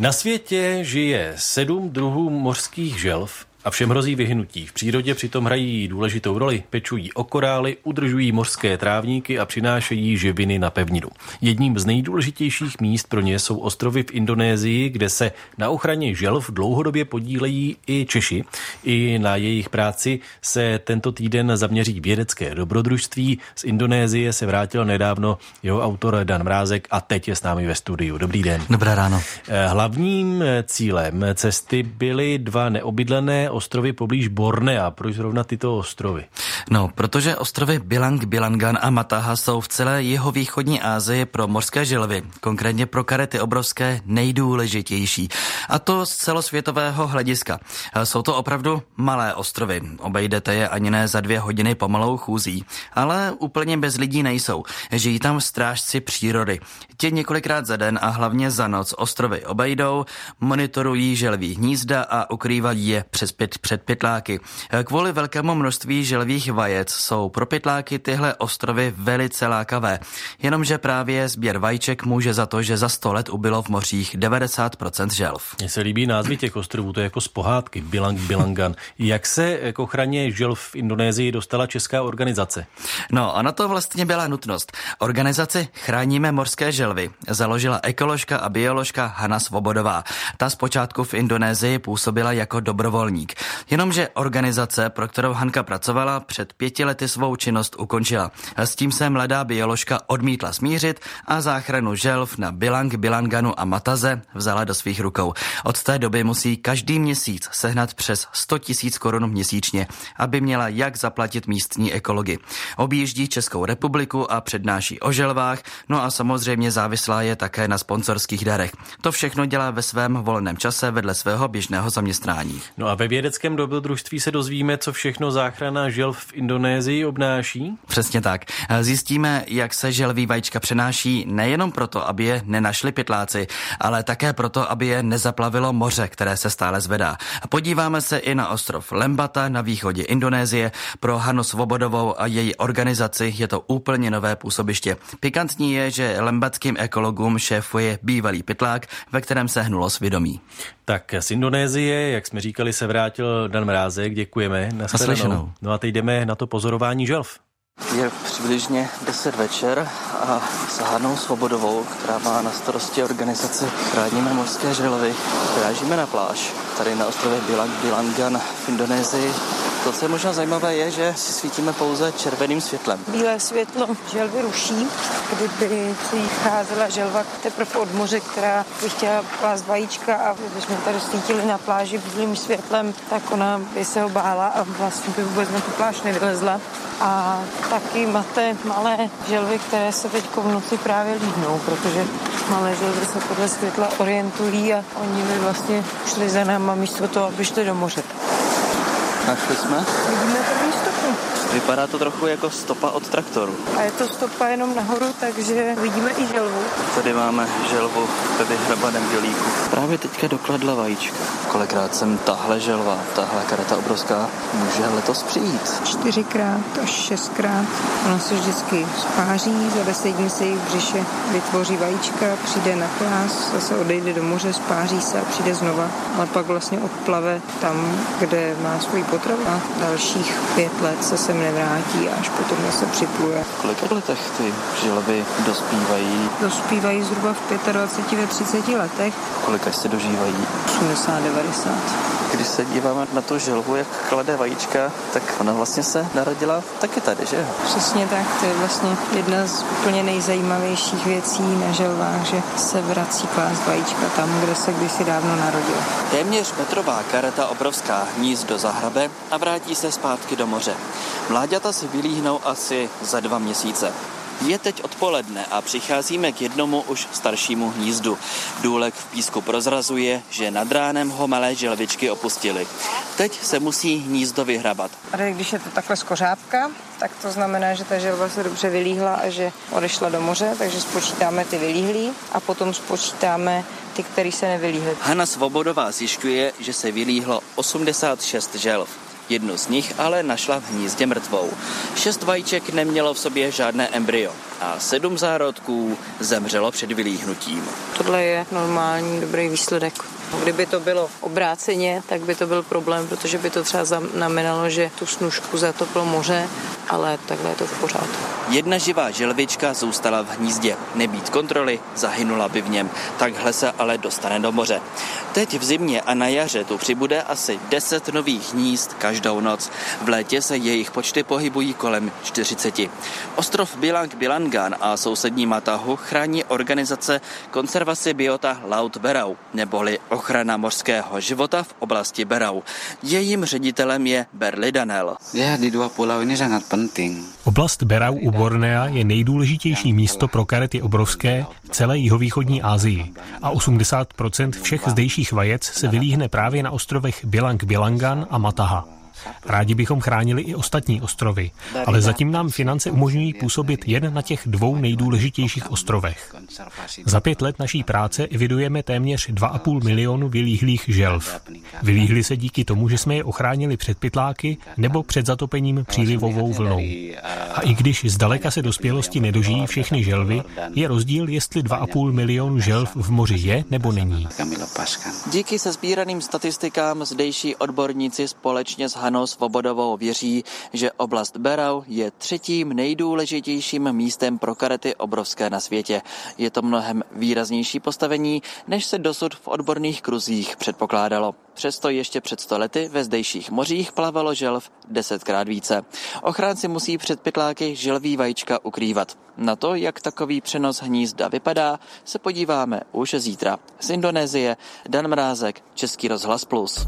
Na světě žije sedm druhů mořských želv a všem hrozí vyhnutí. V přírodě přitom hrají důležitou roli, pečují o korály, udržují mořské trávníky a přinášejí živiny na pevninu. Jedním z nejdůležitějších míst pro ně jsou ostrovy v Indonésii, kde se na ochraně želv dlouhodobě podílejí i Češi. I na jejich práci se tento týden zaměří vědecké dobrodružství. Z Indonésie se vrátil nedávno jeho autor Dan Mrázek a teď je s námi ve studiu. Dobrý den. Dobré ráno. Hlavním cílem cesty byly dva neobydlené ostrovy poblíž Bornea. Proč zrovna tyto ostrovy? No, protože ostrovy Bilang, Bilangan a Mataha jsou v celé jeho východní Asii pro mořské želvy, konkrétně pro karety obrovské, nejdůležitější. A to z celosvětového hlediska. Jsou to opravdu malé ostrovy. Obejdete je ani ne za dvě hodiny pomalou chůzí. Ale úplně bez lidí nejsou. Žijí tam strážci přírody. Ti několikrát za den a hlavně za noc ostrovy obejdou, monitorují želví hnízda a ukrývají je přes pět, před pytláky. Kvůli velkému množství želvých vajec jsou pro pytláky tyhle ostrovy velice lákavé. Jenomže právě sběr vajíček může za to, že za 100 let ubylo v mořích 90% želv. Mně se líbí názvy těch ostrovů, to je jako z pohádky, Bilang, Bilangan. Jak se k ochraně želv v Indonésii dostala česká organizace? No a na to vlastně byla nutnost. Organizaci Chráníme morské želvy založila ekoložka a bioložka Hanna Svobodová. Ta zpočátku v Indonésii působila jako dobrovolník. Jenomže organizace, pro kterou Hanka pracovala, před pěti lety svou činnost ukončila. S tím se mladá bioložka odmítla smířit a záchranu želv na Bilang, Bilanganu a Mataze vzala do svých rukou. Od té doby musí každý měsíc sehnat přes 100 tisíc korun měsíčně, aby měla jak zaplatit místní ekology. Objíždí Českou republiku a přednáší o želvách, no a samozřejmě závislá je také na sponsorských darech. To všechno dělá ve svém volném čase vedle svého běžného zaměstnání. No a ve vědeckém dobrodružství se dozvíme, co všechno záchrana želv v Indonésii obnáší? Přesně tak. Zjistíme, jak se želví vajíčka přenáší nejenom proto, aby je nenašli pytláci, ale také proto, aby je nezaplavilo moře, které se stále zvedá. Podíváme se i na ostrov Lembata na východě Indonésie. Pro Hanu Svobodovou a její organizaci je to úplně nové působiště. Pikantní je, že lembatským ekologům šéfuje bývalý pytlák, ve kterém se hnulo svědomí. Tak z Indonésie, jak jsme říkali, se vrátil Dan Mrázek, děkujeme. Naslyšenou. No a teď jdeme na to pozorování želv. Je přibližně 10 večer a s Hanou Svobodovou, která má na starosti organizaci Chráníme mořské želvy, vyrážíme na pláž tady na ostrově Bilang, Bilangan v Indonésii. To, co je možná zajímavé, je, že si svítíme pouze červeným světlem. Bílé světlo želvy ruší. Kdyby si cházela želva teprve od moře, která by chtěla klást vajíčka a kdybychom tady svítili na pláži bílým světlem, tak ona by se ho bála a vlastně by vůbec na tu pláž nevylezla. A taky máte malé želvy, které se teď v noci právě líhnou, protože malé želvy se podle světla orientují a oni by vlastně šli za náma místo toho, aby šli do moře. Našli jsme? Vidíme první stopu. Vypadá to trochu jako stopa od traktoru. A je to stopa jenom nahoru, takže vidíme i želvu. Tady máme želvu ve vyhrabaném dělíku. Právě teďka dokladla vajíčka. Kolikrát jsem tahle želva, tahle kareta obrovská, může letos přijít. Čtyřikrát až šestkrát. Ono se vždycky spáří, za deset dní se jich v břiše vytvoří vajíčka, přijde na plás, zase odejde do moře, spáří se a přijde znova. Ale pak vlastně odplave tam, kde má svůj potravu a dalších pět let se sem nevrátí a až potom zase připluje. Kolik letech ty želvy dospívají? Dospívají zhruba v 25 ve 30 letech. Kolik až se dožívají? 80-90. Když se díváme na tu želvu, jak klade vajíčka, tak ona vlastně se narodila taky tady, že? Přesně tak, to je vlastně jedna z úplně nejzajímavějších věcí na želvách, že se vrací klást vajíčka tam, kde se kdysi dávno narodil. Téměř metrová kareta obrovská hnízdo zahrabe a vrátí se zpátky do moře. Mláďata si vylíhnou asi za dva měsíce. Je teď odpoledne a přicházíme k jednomu už staršímu hnízdu. Důlek v písku prozrazuje, že nad ránem ho malé želvičky opustili. Teď se musí hnízdo vyhrabat. A když je to takhle skořápka, tak to znamená, že ta želva se dobře vylíhla a že odešla do moře, takže spočítáme ty vylíhlý a potom spočítáme ty, které se nevylíhly. Hanna Svobodová zjišťuje, že se vylíhlo 86 želv. Jednu z nich ale našla v hnízdě mrtvou. Šest vajíček nemělo v sobě žádné embryo. a sedm zárodků zemřelo před vylíhnutím. Tohle je normální, dobrý výsledek. Kdyby to bylo obráceně, tak by to byl problém, protože by to třeba znamenalo, že tu snužku zatoplo moře, ale takhle je to v pořádku. Jedna živá želvička zůstala v hnízdě. Nebýt kontroly, zahynula by v něm. Takhle se ale dostane do moře. Teď v zimě a na jaře tu přibude asi 10 nových hnízd každou noc. V létě se jejich počty pohybují kolem 40. Ostrov Bilang Bilangan a sousední Matahu chrání organizace konservace biota Laut Berau, neboli ochrana mořského života v oblasti Berau. Jejím ředitelem je Berli Danel. Oblast Berau u Bornea je nejdůležitější místo pro karety obrovské v celé jihovýchodní Asii a 80% všech zdejších vajec se vylíhne právě na ostrovech Bilang Bilangan a Mataha. Rádi bychom chránili i ostatní ostrovy, ale zatím nám finance umožňují působit jen na těch dvou nejdůležitějších ostrovech. Za pět let naší práce evidujeme téměř 2,5 milionu vylíhlých želv. Vylíhly se díky tomu, že jsme je ochránili před pytláky nebo před zatopením přílivovou vlnou. A i když zdaleka se dospělosti nedožijí všechny želvy, je rozdíl, jestli 2,5 milionu želv v moři je nebo není. Díky se sbíraným statistikám zdejší odborníci společně s Hanou Svobodovou věří, že oblast Berau je třetím nejdůležitějším místem pro karety obrovské na světě. Je to mnohem výraznější postavení, než se dosud v odborných kruzích předpokládalo. Přesto ještě před sto lety ve zdejších mořích plavalo želv desetkrát více. Ochránci musí před pytláky želví vajíčka ukrývat. Na to, jak takový přenos hnízda vypadá, se podíváme už zítra. Z Indonésie Dan Mrázek, Český rozhlas Plus.